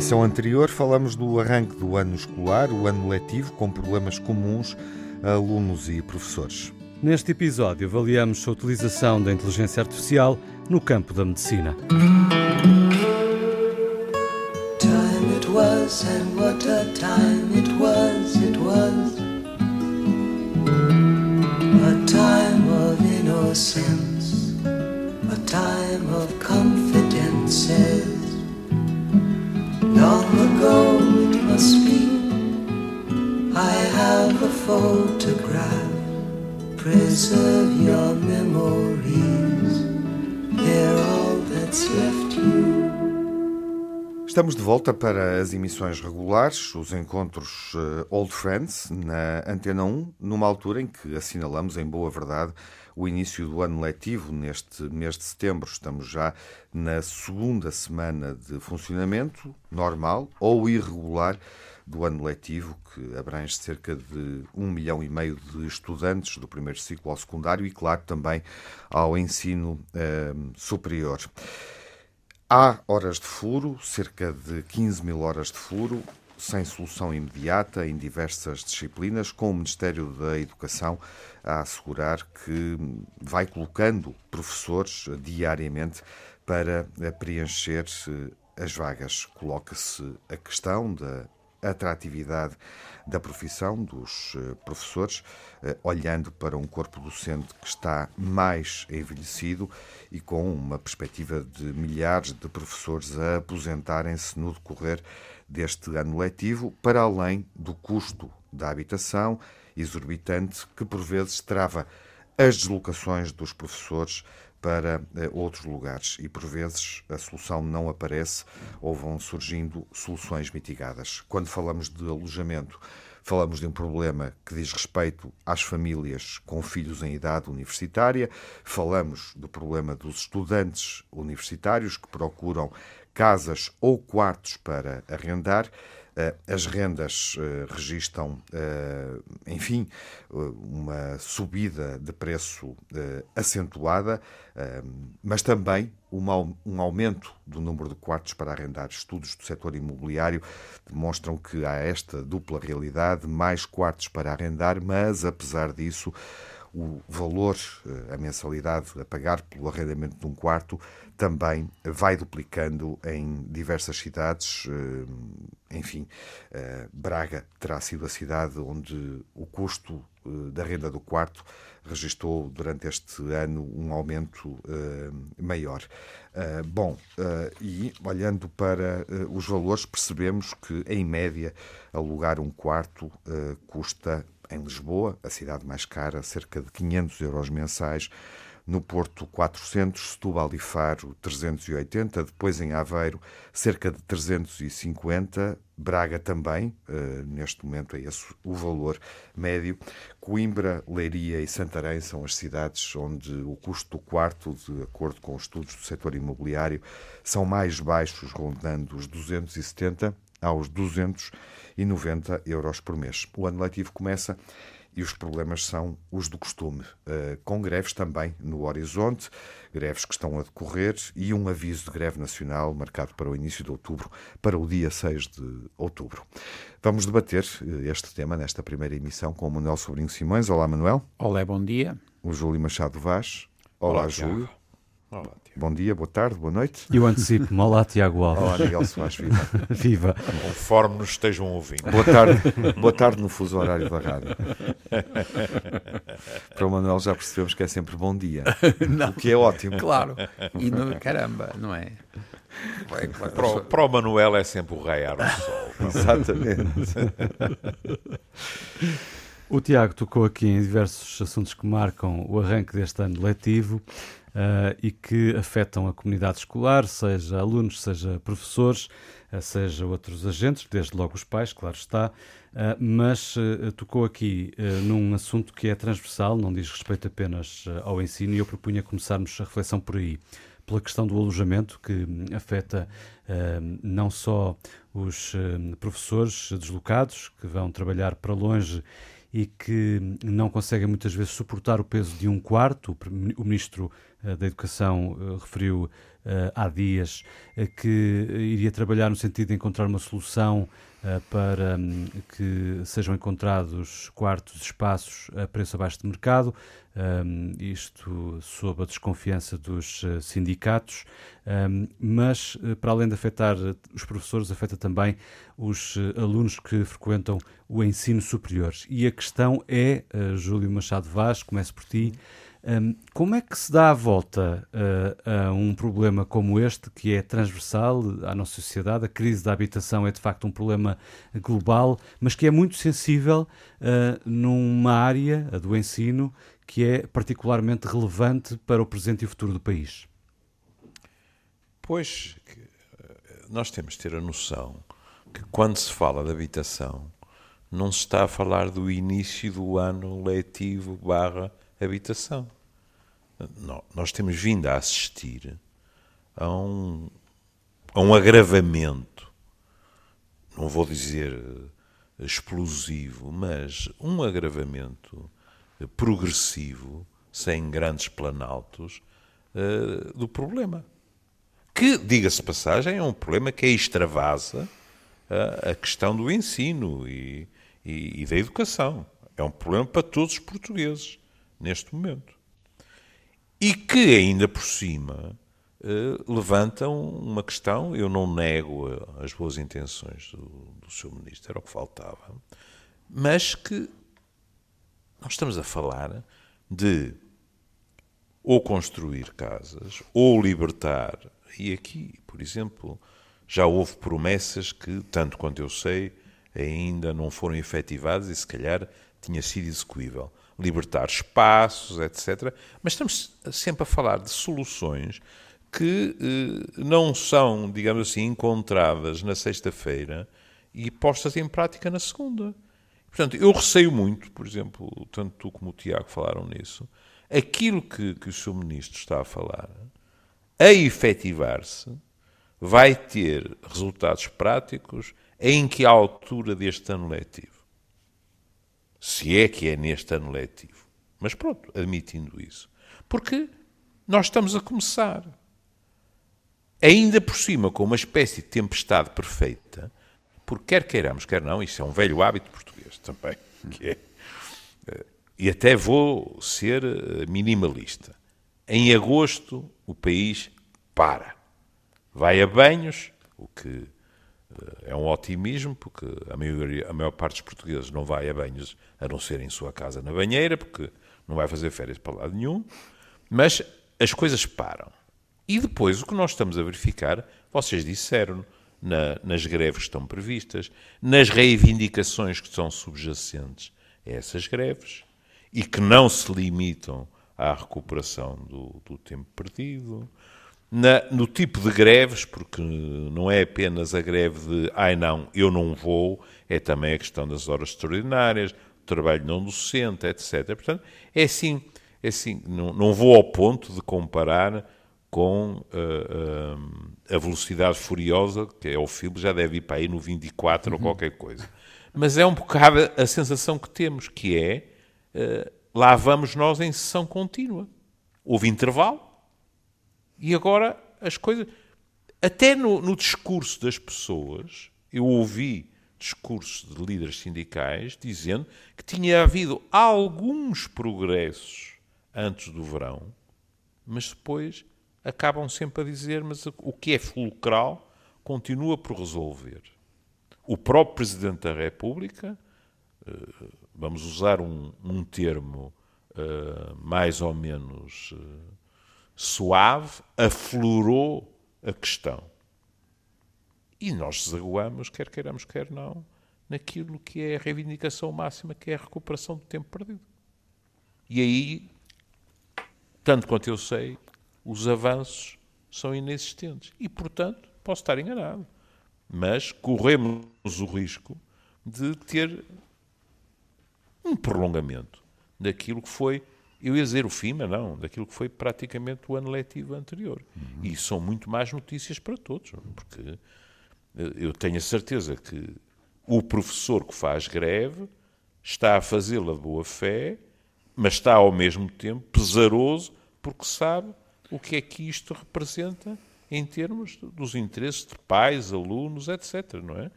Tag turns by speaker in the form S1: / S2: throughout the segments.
S1: emissão anterior falamos do arranque do ano escolar, o ano letivo, com problemas comuns a alunos e professores.
S2: Neste episódio avaliamos a utilização da inteligência artificial no campo da medicina. Time it was and what a time photograph. Preserve your memories. They're all that's left you. Estamos de volta para as emissões regulares, os encontros uh, Old Friends, na Antena 1, numa altura em que assinalamos, em boa verdade, o início do ano letivo neste mês de setembro. Estamos já na segunda semana de funcionamento normal ou irregular do ano letivo, que abrange cerca de um milhão e meio de estudantes do primeiro ciclo ao secundário e, claro, também ao ensino eh, superior. Há horas de furo, cerca de 15 mil horas de furo, sem solução imediata em diversas disciplinas, com o Ministério da Educação a assegurar que vai colocando professores diariamente para preencher as vagas. Coloca-se a questão da atratividade da profissão dos eh, professores, eh, olhando para um corpo docente que está mais envelhecido e com uma perspectiva de milhares de professores a aposentarem-se no decorrer deste ano letivo, para além do custo da habitação exorbitante que por vezes trava as deslocações dos professores para eh, outros lugares e por vezes a solução não aparece ou vão surgindo soluções mitigadas. Quando falamos de alojamento, falamos de um problema que diz respeito às famílias com filhos em idade universitária, falamos do problema dos estudantes universitários que procuram casas ou quartos para arrendar. Eh, as rendas eh, registram, eh, enfim, uma subida de preço acentuada, mas também um aumento do número de quartos para arrendar. Estudos do setor imobiliário demonstram que há esta dupla realidade: mais quartos para arrendar, mas apesar disso, o valor, a mensalidade a pagar pelo arrendamento de um quarto também vai duplicando em diversas cidades. Eh, enfim, eh, Braga terá sido a cidade onde o custo eh, da renda do quarto registrou durante este ano um aumento maior. Bom, e olhando para os valores, percebemos que, em média, alugar um quarto custa em Lisboa, a cidade mais cara, cerca de 500 euros mensais no Porto 400, Setúbal e Faro 380, depois em Aveiro cerca de 350, Braga também, uh, neste momento é esse o valor médio. Coimbra, Leiria e Santarém são as cidades onde o custo do quarto, de acordo com os estudos do setor imobiliário, são mais baixos, rondando os 270 aos 290 euros por mês. O ano letivo começa e os problemas são os do costume, eh, com greves também no horizonte, greves que estão a decorrer e um aviso de greve nacional marcado para o início de outubro, para o dia 6 de outubro. Vamos debater eh, este tema nesta primeira emissão com o Manuel Sobrinho Simões. Olá, Manuel.
S3: Olá, bom dia.
S1: O Júlio Machado Vaz. Olá, Olá Júlio. Olá, Bom dia, boa tarde, boa noite.
S2: E o antecipo-me. Olá, Tiago Alves.
S1: Olá, Miguel Soares, viva.
S2: viva.
S4: Conforme nos estejam ouvindo.
S1: Boa tarde, boa tarde no fuso horário da rádio. Para o Manuel já percebemos que é sempre bom dia. Não. O que é ótimo.
S3: Claro. E no, caramba, não é?
S4: é para, o, para o Manuel é sempre o raiar o sol.
S1: Exatamente.
S2: O Tiago tocou aqui em diversos assuntos que marcam o arranque deste ano letivo uh, e que afetam a comunidade escolar, seja alunos, seja professores, uh, seja outros agentes, desde logo os pais, claro está, uh, mas tocou aqui num assunto que é transversal, não diz respeito apenas ao ensino, e eu propunha começarmos a reflexão por aí pela questão do alojamento, que afeta uh, não só os uh, professores deslocados, que vão trabalhar para longe e que não conseguem muitas vezes suportar o peso de um quarto. O Ministro eh, da Educação eh, referiu
S5: há dias que iria trabalhar no sentido de encontrar uma solução para um, que sejam encontrados quartos, espaços a preço abaixo de mercado, um, isto sob a desconfiança dos sindicatos, um, mas para além de afetar os professores, afeta também os alunos que frequentam o ensino superior. E a questão é, Júlio Machado Vaz, começo por ti. Um, como é que se dá a volta uh, a um problema como este, que é transversal à nossa sociedade? A crise da habitação é de facto um problema global, mas que é muito sensível uh, numa área, a do ensino, que é particularmente relevante para o presente e o futuro do país.
S4: Pois, nós temos de ter a noção que quando se fala de habitação, não se está a falar do início do ano letivo barra habitação. Nós temos vindo a assistir a um, a um agravamento, não vou dizer eh, explosivo, mas um agravamento progressivo, sem grandes planaltos, uh, do problema. Que, diga-se passagem, é um problema que extravasa a questão do ensino e, e, e da educação. É um problema para todos os portugueses neste momento. E que, ainda por cima, uh, levantam uma questão, eu não nego as boas intenções do, do seu ministro, era o que faltava, mas que nós estamos a falar de ou construir casas, ou libertar. E aqui, por exemplo, já houve promessas que, tanto quanto eu sei, ainda não foram efetivadas e se calhar tinha sido execuível libertar espaços, etc. Mas estamos sempre a falar de soluções que eh, não são, digamos assim, encontradas na sexta-feira e postas em prática na segunda. Portanto, eu receio muito, por exemplo, tanto tu como o Tiago falaram nisso, aquilo que, que o seu ministro está a falar, a efetivar-se, vai ter resultados práticos em que altura deste ano letivo? Se é que é neste ano letivo. Mas pronto, admitindo isso. Porque nós estamos a começar. Ainda por cima, com uma espécie de tempestade perfeita, porque quer queiramos, quer não, isso é um velho hábito português também, que é, eh, e até vou ser eh, minimalista. Em agosto, o país para. Vai a banhos, o que é um otimismo, porque a, maioria, a maior parte dos portugueses não vai a banhos a não ser em sua casa na banheira, porque não vai fazer férias para lado nenhum, mas as coisas param. E depois o que nós estamos a verificar, vocês disseram, na, nas greves que estão previstas, nas reivindicações que são subjacentes a essas greves e que não se limitam à recuperação do, do tempo perdido, na, no tipo de greves, porque não é apenas a greve de ai não, eu não vou, é também a questão das horas extraordinárias, trabalho não docente, etc. Portanto, é assim, é assim não, não vou ao ponto de comparar com uh, uh, a velocidade furiosa, que é o filme, já deve ir para aí no 24 uhum. ou qualquer coisa. Mas é um bocado a sensação que temos, que é uh, lá vamos nós em sessão contínua. Houve intervalo, e agora as coisas. Até no, no discurso das pessoas, eu ouvi discursos de líderes sindicais dizendo que tinha havido alguns progressos antes do verão, mas depois acabam sempre a dizer, mas o que é fulcral continua por resolver. O próprio Presidente da República, eh, vamos usar um, um termo uh, mais ou menos uh, suave, aflorou a questão. E nós desaguamos, quer queiramos, quer não, naquilo que é a reivindicação máxima, que é a recuperação do tempo perdido. E aí, tanto quanto eu sei, os avanços são inexistentes. E, portanto, posso estar enganado. Mas corremos o risco de ter um prolongamento daquilo que foi eu ia dizer o fim, mas não, daquilo que foi praticamente o ano letivo anterior. Uhum. E são muito mais notícias para todos, porque eh, eu tenho a certeza que o professor que faz greve está a fazê-la de boa fé, mas está ao mesmo tempo pesaroso porque sabe o que é que isto representa em termos dos interesses de pais, alunos, etc. Não é?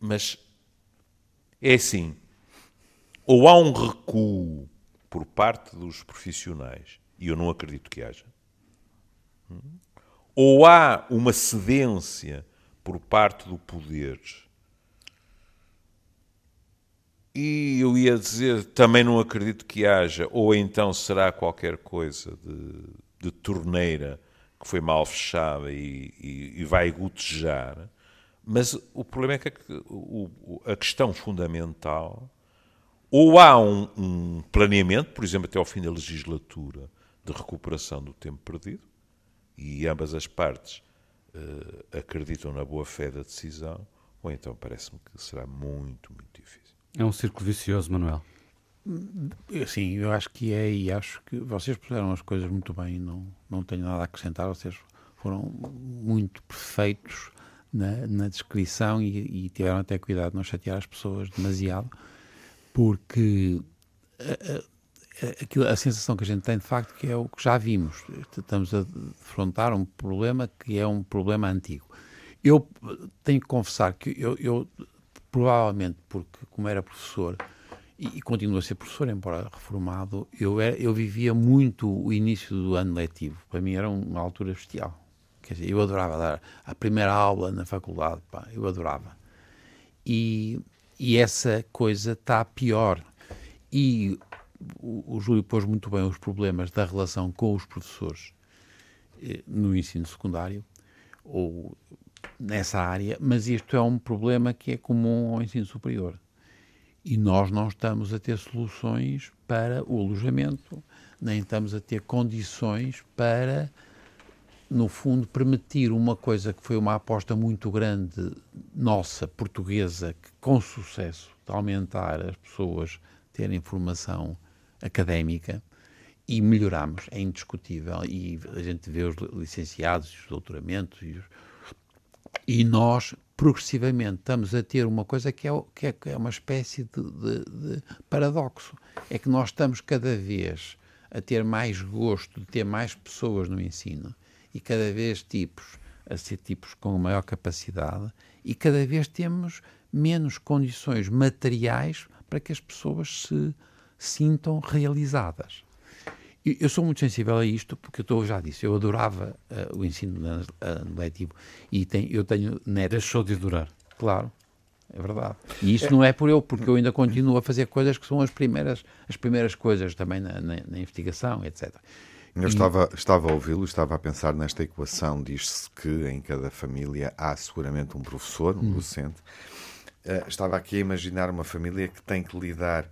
S4: Mas é assim: ou há um recuo por parte dos profissionais, e eu não acredito que haja, ou há uma cedência por parte do poder. E eu ia dizer, também não acredito que haja, ou então será qualquer coisa de, de torneira que foi mal fechada e, e, e vai gotejar. Mas o problema é que a, o, a questão fundamental, ou há um, um planeamento, por exemplo, até ao fim da legislatura, de recuperação do tempo perdido, e ambas as partes uh, acreditam na boa fé da decisão, ou então parece-me que será muito, muito difícil.
S5: É um círculo vicioso, Manuel.
S3: Sim, eu acho que é e acho que vocês puseram as coisas muito bem, não, não tenho nada a acrescentar, vocês foram muito perfeitos na, na descrição e, e, tiveram até cuidado de não chatear as pessoas demasiado, porque a, a, aquilo, a sensação que a gente tem de facto que é o que já vimos, estamos a defrontar um problema que é um problema antigo. Eu tenho que confessar que eu, eu provavelmente porque como era professor e, e continuo a ser professor, embora reformado, eu, era, eu vivia muito o início do ano letivo. Para mim era uma altura bestial. Quer dizer, eu adorava dar a primeira aula na faculdade, pá, eu adorava. E, e essa coisa está pior. E o, Júlio pôs muito bem os problemas da relação com os professores eh, no ensino secundário, ou nessa área, mas isto é um problema que é comum ao ensino superior e nós não estamos a ter soluções para o alojamento, nem estamos a ter condições para, no fundo, permitir uma coisa que foi uma aposta muito grande nossa, portuguesa, que, com sucesso, de aumentar as pessoas terem formação académica e melhoramos, é indiscutível. E a gente vê os licenciados, os doutoramentos e, os, e nós progressivamente estamos a ter uma coisa que é, que é, que é uma espécie de, de, de, paradoxo. É que nós estamos cada vez a ter mais gosto de ter mais pessoas no ensino e cada vez tipos a ser tipos com maior capacidade e cada vez temos menos condições materiais para que as pessoas se sintam realizadas. Eu sou muito sensível a isto porque eu já disse, eu adorava uh, o ensino uh, letivo e tem, eu tenho netos.
S5: Deixou de adorar.
S3: Claro, é verdade. E isso é. não é por eu, porque eu ainda continuo a fazer coisas que são as primeiras, as primeiras coisas também na, na, na investigação, etc.
S1: Eu e... estava, estava a ouvi-lo, estava a pensar nesta equação. Diz-se que em cada família há seguramente um professor, um hum. docente. Uh, estava aqui a imaginar uma família que tem que lidar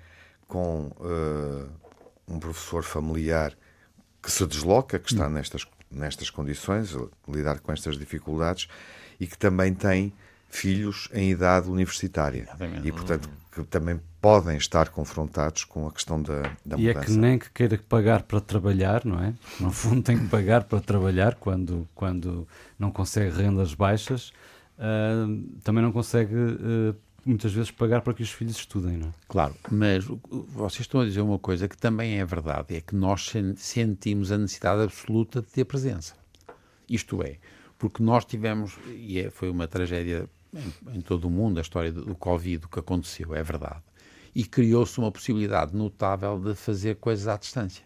S1: com um professor familiar que se desloca, que está hum. nestas, nestas condições, lidar com estas dificuldades e que também tem filhos em idade universitária e, portanto, que também podem estar confrontados com a questão da, da
S5: e mudança. E é que nem que queira pagar para trabalhar, não é? No fundo tem que pagar para trabalhar quando, quando não consegue rendas baixas, uh, também não consegue uh, muitas vezes pagar para que os filhos estudem, não é?
S3: Claro, mas vocês estão a dizer uma coisa que também é verdade, é que nós sentimos a necessidade absoluta de ter presença. Isto é, porque nós tivemos, e é, foi uma tragédia em, em, todo o mundo, a história do Covid, o que aconteceu, é verdade, e criou-se uma possibilidade notável de fazer coisas à distância.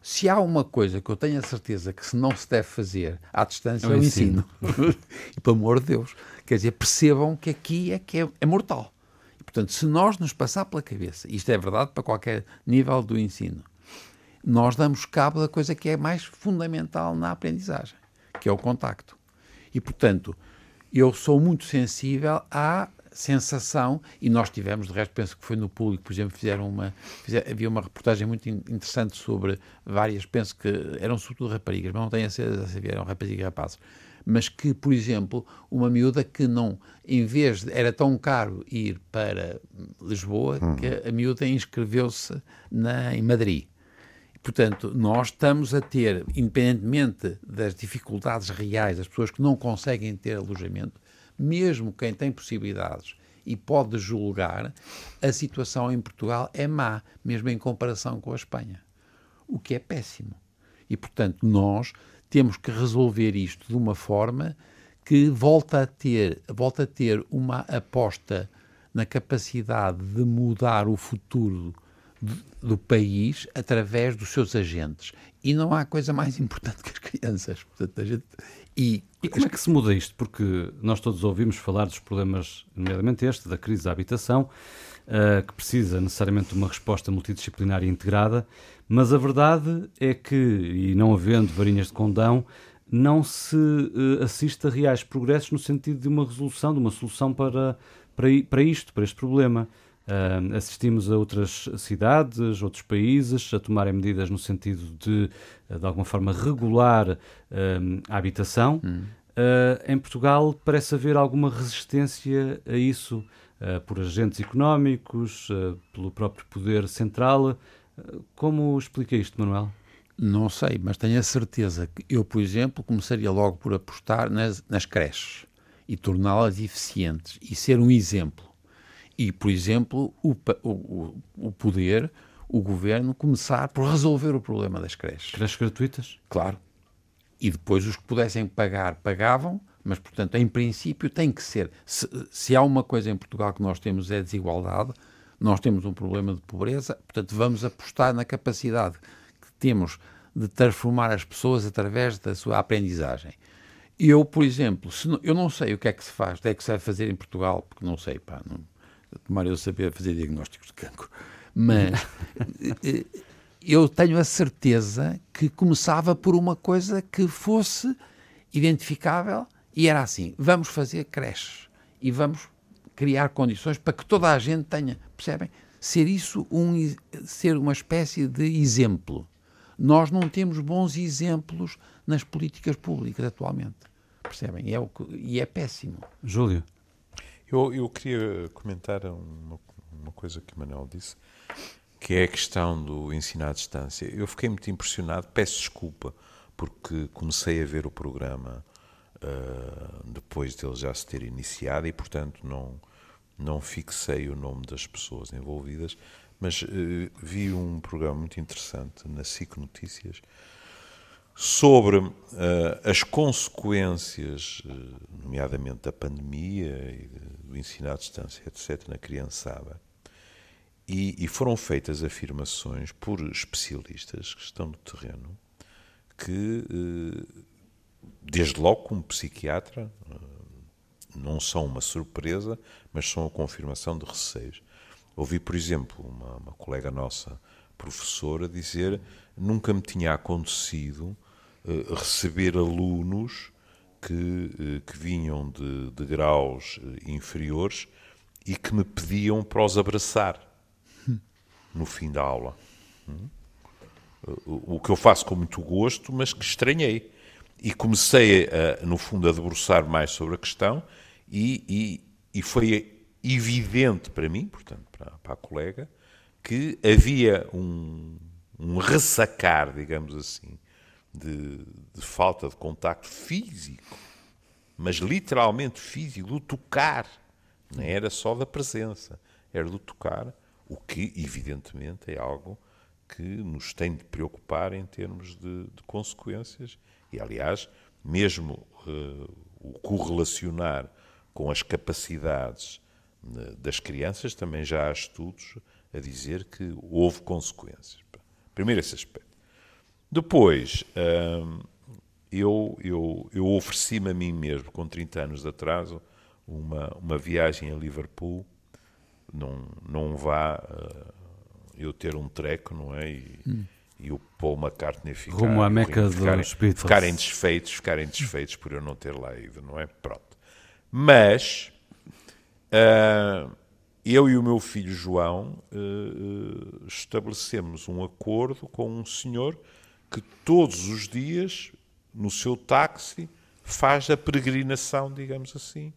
S3: Se há uma coisa que eu tenho a certeza que se não se deve fazer à distância, é o ensino. ensino. e, pelo amor de Deus. Quer dizer, percebam que aqui é que é, é mortal. E, portanto, se nós nos passar pela cabeça, isto é verdade para qualquer nível do ensino, nós damos cabo da coisa que é mais fundamental na aprendizagem, que é o contacto. E, portanto, eu sou muito sensível à sensação, e nós tivemos, de resto, penso que foi no público, por exemplo, fizeram uma, fizeram, havia uma reportagem muito interessante sobre várias, penso que eram sobretudo raparigas, mas não tenho a certeza se eram rapazes e rapazes, mas que, por exemplo, uma miúda que não, em vez de, era tão caro ir para Lisboa, uhum. que a miúda inscreveu-se em Madrid. Portanto, nós estamos a ter, independentemente das dificuldades reais, das pessoas que não conseguem ter alojamento, mesmo quem tem possibilidades e pode julgar, a situação em Portugal é má, mesmo em comparação com a Espanha. O que é péssimo. E, portanto, nós temos que resolver isto de uma forma que volta a ter, volta a ter uma aposta na capacidade de mudar o futuro do país através dos seus agentes. E não há coisa mais importante que as crianças. Portanto, gente...
S5: e, e como é que se muda isto? Porque nós todos ouvimos falar dos problemas, nomeadamente este, da crise da habitação, uh, que precisa necessariamente de uma resposta multidisciplinar e integrada, mas a verdade é que, e não havendo varinhas de condão, não se uh, assiste a reais progressos no sentido de uma resolução, de uma solução para, para, para isto, para este problema. Uh, assistimos a outras cidades, outros países a tomarem medidas no sentido de, de alguma forma, regular uh, a habitação. Hum. Uh, em Portugal parece haver alguma resistência a isso por agentes económicos, pelo próprio poder central. como explica isto, Manuel?
S3: Não sei, mas tenho a certeza que eu, por exemplo, começaria logo por apostar nas, nas creches e torná-las eficientes e ser um exemplo e, por exemplo, o, o, o poder, o governo, começar por resolver o problema das creches.
S5: Creches gratuitas?
S3: Claro. E depois os que pudessem pagar, pagavam, mas, portanto, em princípio tem que ser. Se, se há uma coisa em Portugal que nós temos é desigualdade, nós temos um problema de pobreza, portanto, vamos apostar na capacidade que temos de transformar as pessoas através da sua aprendizagem. Eu, por exemplo, não, eu não sei o que é que se faz, o que é que se vai fazer em Portugal, porque não sei, pá, não, tomar eu saber fazer diagnósticos de cancro. Mas eh, eu tenho a certeza que começava por uma coisa que fosse identificável e era assim: vamos fazer creches e vamos criar condições para que toda a gente tenha, percebem? Ser isso um, ser uma espécie de exemplo. Nós não temos bons exemplos nas políticas públicas atualmente. Percebem? É o que, e é péssimo.
S5: Júlio.
S4: Eu, eu queria comentar uma, uma coisa que o Manuel disse, que é a questão do ensino à distância. Eu fiquei muito impressionado, peço desculpa, porque comecei a ver o programa uh, depois dele já se ter iniciado e, portanto, não, não fixei o nome das pessoas envolvidas, mas uh, vi um programa muito interessante na SIC Notícias sobre uh, as consequências, uh, nomeadamente da pandemia e do ensino à distância, etc., na criançada. E, e, foram feitas afirmações por especialistas que estão no terreno que, uh, desde logo, como psiquiatra, não são uma surpresa, mas são a confirmação de receios. Ouvi, por exemplo, uma, uma colega nossa, professora, dizer nunca me tinha acontecido eh, receber alunos que, eh, que vinham de, de, graus eh, inferiores e que me pediam para os abraçar no fim da aula. Hum? O que eu faço com muito gosto, mas que estranhei. E comecei, a, no fundo, a debruçar mais sobre a questão e, e, e foi evidente para mim, portanto, para, para a colega, que havia um, um ressacar, digamos assim, de, de falta de contacto físico, mas literalmente físico, do tocar. Não era só da presença, era do tocar, o que, evidentemente, é algo que nos tem de preocupar em termos de, de consequências. E, aliás, mesmo uh, o correlacionar com as capacidades uh, das crianças, também já há estudos a dizer que houve consequências. Primeiro, esse aspecto. Depois, hum, eu, eu, eu ofereci-me a mim mesmo, com 30 anos de atraso, uma, uma viagem a Liverpool. Não, não vá uh, eu ter um treco, não é? E, hum. e o Paul McCartney ficar,
S5: Rumo à Meca ficarem,
S4: ficarem desfeitos, ficarem desfeitos por eu não ter lá ido, não é? Pronto. Mas uh, eu e o meu filho João uh, estabelecemos um acordo com um senhor que todos os dias, no seu táxi, faz a peregrinação, digamos assim,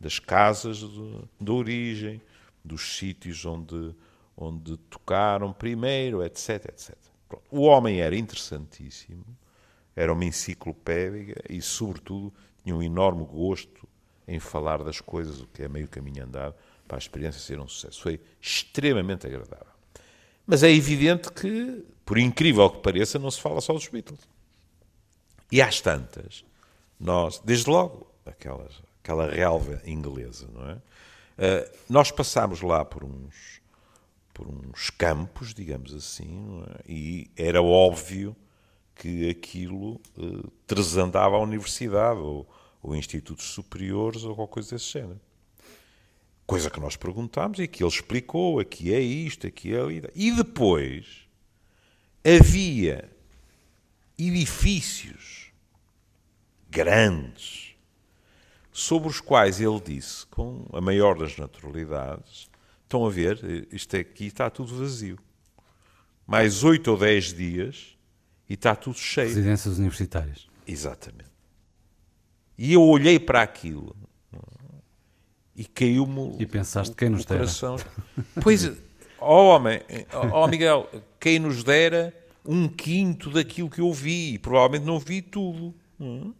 S4: das casas de origem, dos sítios onde, onde tocaram primeiro, etc, etc. Pronto. O homem era interessantíssimo, era uma enciclopédia e, sobretudo, tinha um enorme gosto em falar das coisas, o que é meio caminho andado, para a experiência ser um sucesso. Foi extremamente agradável. Mas é evidente que, por incrível que pareça, não se fala só dos Beatles. E às tantas, nós, desde logo, aquelas, aquela relva inglesa, não é? Uh, nós passámos lá por uns, por uns campos, digamos assim, é? e era óbvio que aquilo uh, tresandava a universidade ou, ou institutos superiores ou qualquer coisa desse género. Coisa que nós perguntámos e que ele explicou, aqui é isto, aqui é ali. E depois havia edifícios grandes sobre os quais ele disse, com a maior das naturalidades, estão a ver, isto aqui está tudo vazio. Mais oito ou dez dias e está tudo cheio.
S5: Residências universitárias.
S4: Exatamente. E eu olhei para aquilo e caiu-me.
S5: E pensaste quem nos dera.
S4: Pois, ó oh homem, ó oh Miguel, quem nos dera um quinto daquilo que eu vi. Provavelmente não vi tudo. Hum?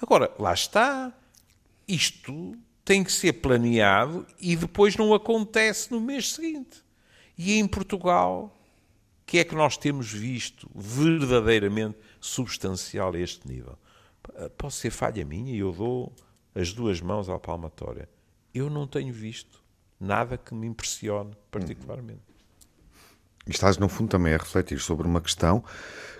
S4: Agora, lá está. Isto tem que ser planeado e depois não acontece no mês seguinte. E em Portugal, que é que nós temos visto verdadeiramente substancial a este nível? Pode ser falha minha e eu dou as duas mãos à palmatória. Eu não tenho visto nada que me impressione particularmente.
S2: E estás, no fundo, também a refletir sobre uma questão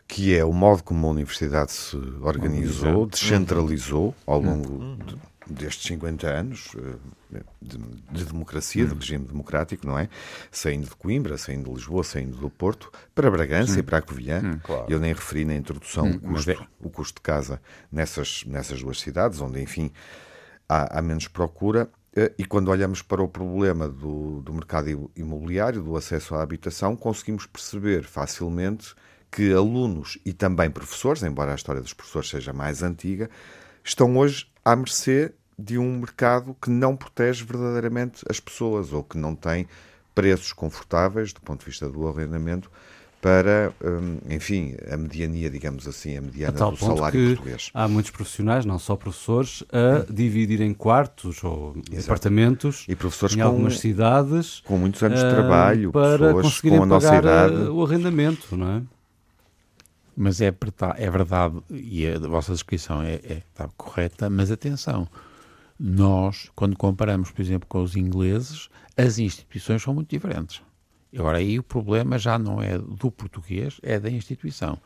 S2: que é o modo como a universidade se organizou, descentralizou ao longo uhum. de, destes 50 anos eh, de, de democracia, de regime democrático, não é? Saindo de Coimbra, saindo de Lisboa, saindo do Porto, para Bragança e para a Covilhã. Claro. Eu nem referi na introdução o custo, é- o custo de casa nessas, nessas duas cidades, onde, enfim, há, há menos procura. Eh, e quando olhamos para o problema do, do mercado imobiliário, do acesso à habitação, conseguimos perceber facilmente que alunos e também professores, embora a história dos professores seja mais antiga, estão hoje à mercê de um mercado que não protege verdadeiramente as pessoas ou que não tem preços confortáveis do ponto de vista do arrendamento para, hum, enfim, a mediania, digamos assim, a mediana a do salário português.
S5: Há muitos profissionais, não só professores, a dividir em quartos ou Exato. apartamentos
S2: e professores
S5: em
S2: com,
S5: algumas cidades
S2: com muitos anos de eh, trabalho
S5: para conseguirem com pagar eh, o arrendamento, não é?
S3: Mas é, é verdade, e a vossa descrição é, é está correta, mas atenção, nós, quando comparamos, por exemplo, com os ingleses, as instituições são muito diferentes. Agora, aí o problema já não é do português, é da instituição.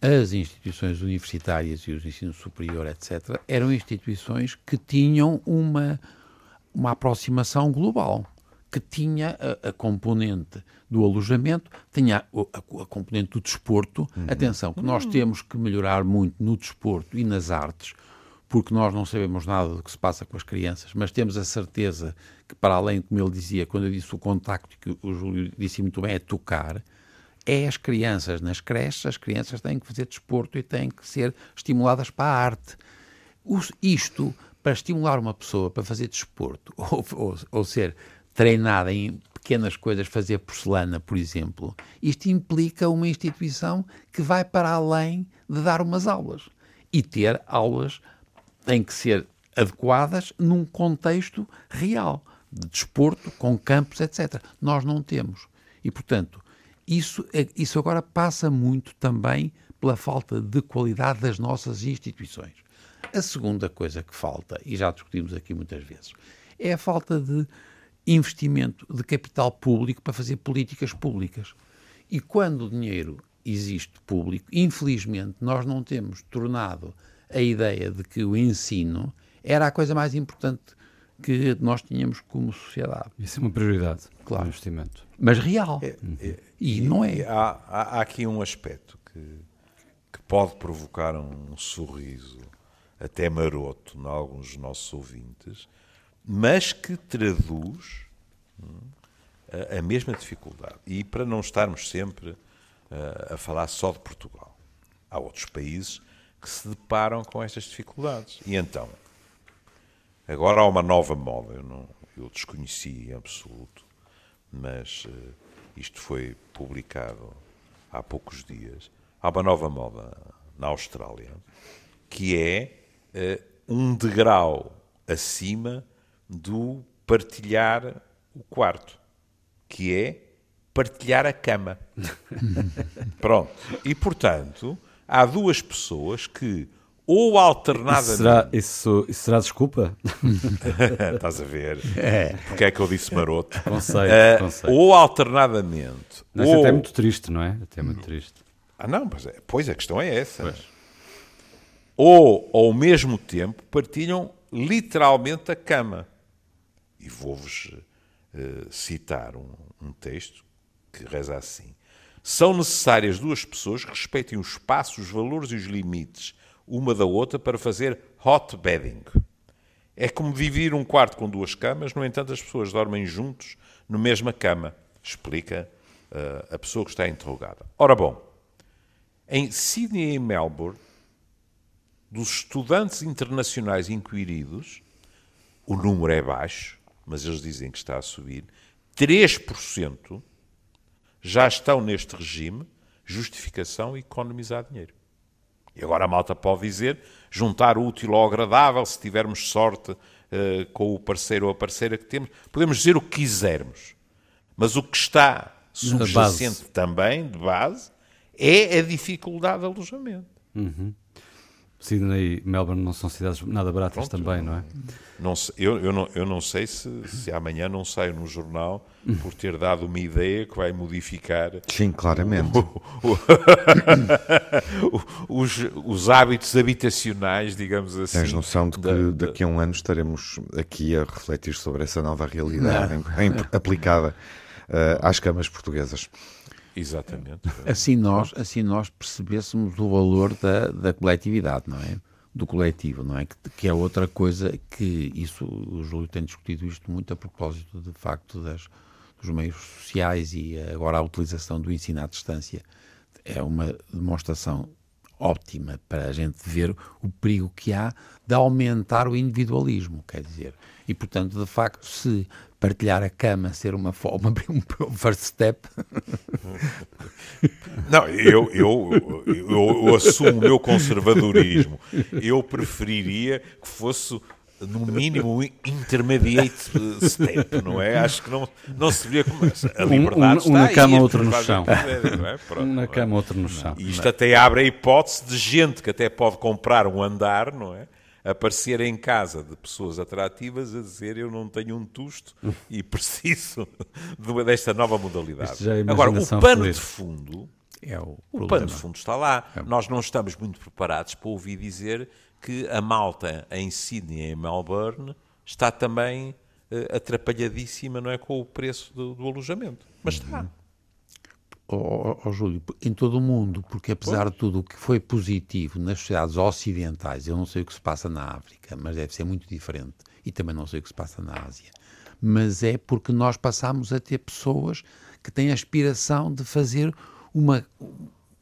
S3: As instituições universitárias e os ensino superior, etc., eram instituições que tinham uma, uma aproximação global, que tinha a, a componente do alojamento, tinha a, a, a componente do desporto. Uhum. Atenção, que nós temos que melhorar muito no desporto e nas artes, porque nós não sabemos nada do que se passa com as crianças, mas temos a certeza que, para além, como ele dizia, quando eu disse o contacto, que o Júlio disse muito bem, é tocar, é as crianças nas creches, as crianças têm que fazer desporto e têm que ser estimuladas para a arte. isto, para estimular uma pessoa para fazer desporto ou, ou, ou ser treinada em pequenas coisas, fazer porcelana, por exemplo, isto implica uma instituição que vai para além de dar umas aulas e ter aulas têm que ser adequadas num contexto real, de desporto, com campos, etc. Nós não temos. E, portanto, isso, é, isso agora passa muito também pela falta de qualidade das nossas instituições. A segunda coisa que falta, e já discutimos aqui muitas vezes, é a falta de investimento de capital público para fazer políticas públicas. E quando o dinheiro existe público, infelizmente nós não temos tornado a ideia de que o ensino era a coisa mais importante que nós tínhamos como sociedade.
S5: Isso é uma prioridade, claro. investimento.
S3: Mas real. É, é, e, e, não é.
S4: Há, há, há, aqui um aspecto que, que pode provocar um sorriso até maroto em alguns dos nossos ouvintes, mas que traduz hum, a, a, mesma dificuldade. E para não estarmos sempre uh, a falar só de Portugal, há outros países que se deparam com estas dificuldades. E então, agora há uma nova moda, eu, não, eu desconheci em absoluto, mas uh, isto foi publicado há poucos dias. Há uma nova moda na Austrália que é uh, um degrau acima do partilhar o quarto, que é partilhar a cama. Pronto. E portanto há duas pessoas que, ou alternadamente.
S5: Isso será, isso, isso será desculpa?
S4: Estás a ver?
S3: É.
S4: Porque é que eu disse maroto?
S5: Conceito,
S4: Eh,
S5: conceito.
S4: ou alternadamente.
S5: Isso
S4: ou...
S5: até é muito triste, não é? Até é muito triste.
S4: Ah, não, mas é, pois a questão é essa. Ou ao mesmo tempo partilham literalmente a cama. E vou-vos eh, citar um, um texto que reza assim: São necessárias duas pessoas que respeitem o espaço, os valores e os limites uma da outra para fazer hot bedding. É como dividir um quarto com duas camas, no entanto, as pessoas dormem juntos na mesma cama, explica eh, a pessoa que está interrogada. Ora bom, em Sydney e Melbourne, dos estudantes internacionais inquiridos, o número é baixo, mas eles dizem que está a subir, 3% já estão neste regime, justificação e economizar dinheiro. E agora a malta pode dizer, juntar o útil ao agradável, se tivermos sorte eh, com o parceiro ou a parceira que temos, podemos dizer o que quisermos. Mas o que está subjacente também, de base, é a dificuldade de alojamento.
S5: Sydney e Melbourne não são cidades nada baratas também, não é?
S4: Não eu, eu, não, eu não sei se, se amanhã não saio no jornal por ter dado uma ideia que vai modificar
S1: Sim, claramente.
S4: os, os hábitos habitacionais, digamos assim.
S1: Tens noção de que
S4: da- da-
S1: daqui a um ano estaremos aqui a refletir sobre essa nova realidade em- em- aplicada eh, às camas portuguesas.
S4: Exatamente.
S3: Assim nós, assim nós percebêssemos o valor da, da coletividade, não é? Do coletivo, não é? Que, que é outra coisa que isso, o Júlio tem discutido isto muito a propósito de facto das, dos meios sociais e agora a utilização do ensino à distância é uma demonstração ótima para a gente ver o perigo que há de aumentar o individualismo, quer dizer. E, portanto, de facto, se partilhar a cama ser uma forma, um first step,
S4: Não, eu, eu, eu, eu assumo o meu conservadorismo. Eu preferiria que fosse, no mínimo, um intermediate step, não é? Acho que não, não se via como. A
S5: Um-
S4: liberdade
S5: um na
S4: aí,
S5: cama, outro
S4: pessoas
S5: no chão.
S4: não é? Pronto,
S5: Um na
S4: não é?
S5: cama, outro no chão.
S4: E isto até abre a hipótese de gente que até pode comprar um andar, não é? Aparecer em casa de pessoas atrativas a dizer eu não tenho um tusto e preciso desta nova modalidade.
S5: É
S4: Agora, o pano de fundo,
S3: é o
S4: o pano de fundo está lá. Nós não estamos muito preparados para ouvir dizer que a malta em Sydney e em Melbourne está também eh, atrapalhadíssima, não é, com o preço do, do alojamento. Mas está.
S3: Ó ó, ó, Júlio, em todo o mundo, porque apesar de tudo o que foi positivo nas sociedades ocidentais, eu não sei o que se passa na África, mas deve ser muito diferente, e também não sei o que se passa na Ásia, mas é porque nós passamos a ter pessoas que têm a aspiração de fazer uma,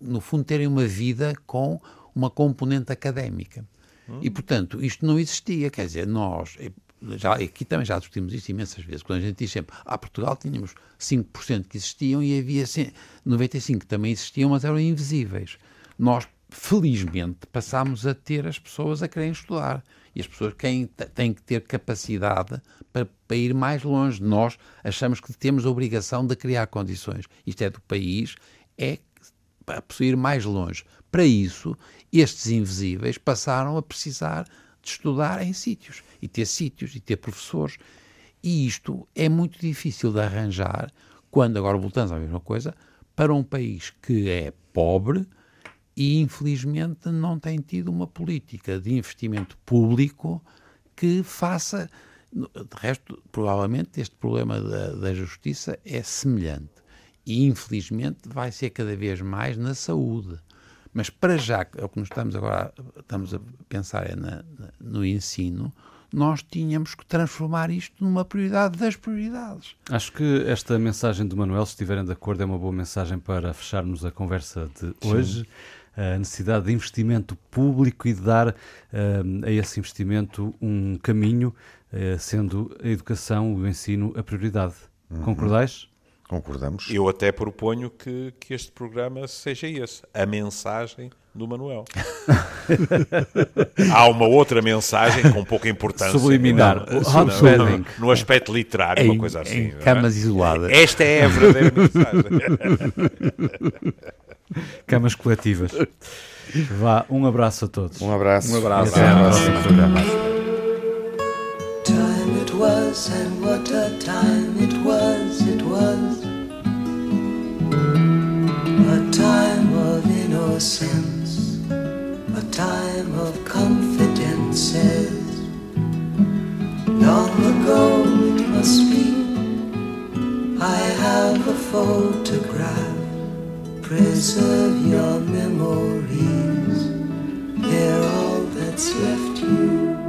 S3: no fundo, terem uma vida com uma componente académica. E, portanto, isto não existia, quer dizer, nós, já, aqui também já discutimos isto imensas vezes, quando a gente diz sempre, ah, Portugal tínhamos 5% que existiam e havia cem- 95% que também existiam, mas eram invisíveis. Nós, felizmente, passámos a ter as pessoas a querem estudar. E as pessoas quem têm que ter capacidade para, para ir mais longe. Nós achamos que temos a obrigação de criar condições. Isto é do país, é para ir mais longe. Para isso, estes invisíveis passaram a precisar de estudar em sítios e ter sítios e ter professores. E isto é muito difícil de arranjar quando, agora voltamos à mesma coisa, para um país que é pobre e infelizmente não tem tido uma política de investimento público que faça. De resto, provavelmente este problema da, da justiça é semelhante e infelizmente vai ser cada vez mais na saúde. Mas para já, é o que nós estamos agora estamos a pensar é na- na- no ensino, nós tínhamos que transformar isto numa prioridade das prioridades.
S5: Acho que esta mensagem do Manuel, se estiverem de acordo, é uma boa mensagem para fecharmos a conversa de hoje. A necessidade de investimento público e de dar eh, a esse investimento um caminho, eh, sendo a educação, o ensino, a prioridade. Concordais?
S1: Concordamos?
S4: Eu até proponho que, que este programa seja esse, a mensagem do Manuel. Há uma outra mensagem com pouca importância.
S5: Subliminar.
S4: não é? No-. No aspecto literário, uma
S3: Em,
S4: coisa assim.
S3: em
S4: não é?
S3: camas isoladas.
S4: Esta é a verdadeira mensagem.
S5: Camas coletivas. Vá, um abraço a todos.
S2: Um abraço.
S3: Um abraço.
S2: Até ao próximo programa.
S1: Time it was, and what a time it was, it was. innocence, a time of confidences. Long ago it must be, I have a photograph. Preserve your memories, they're all that's left you.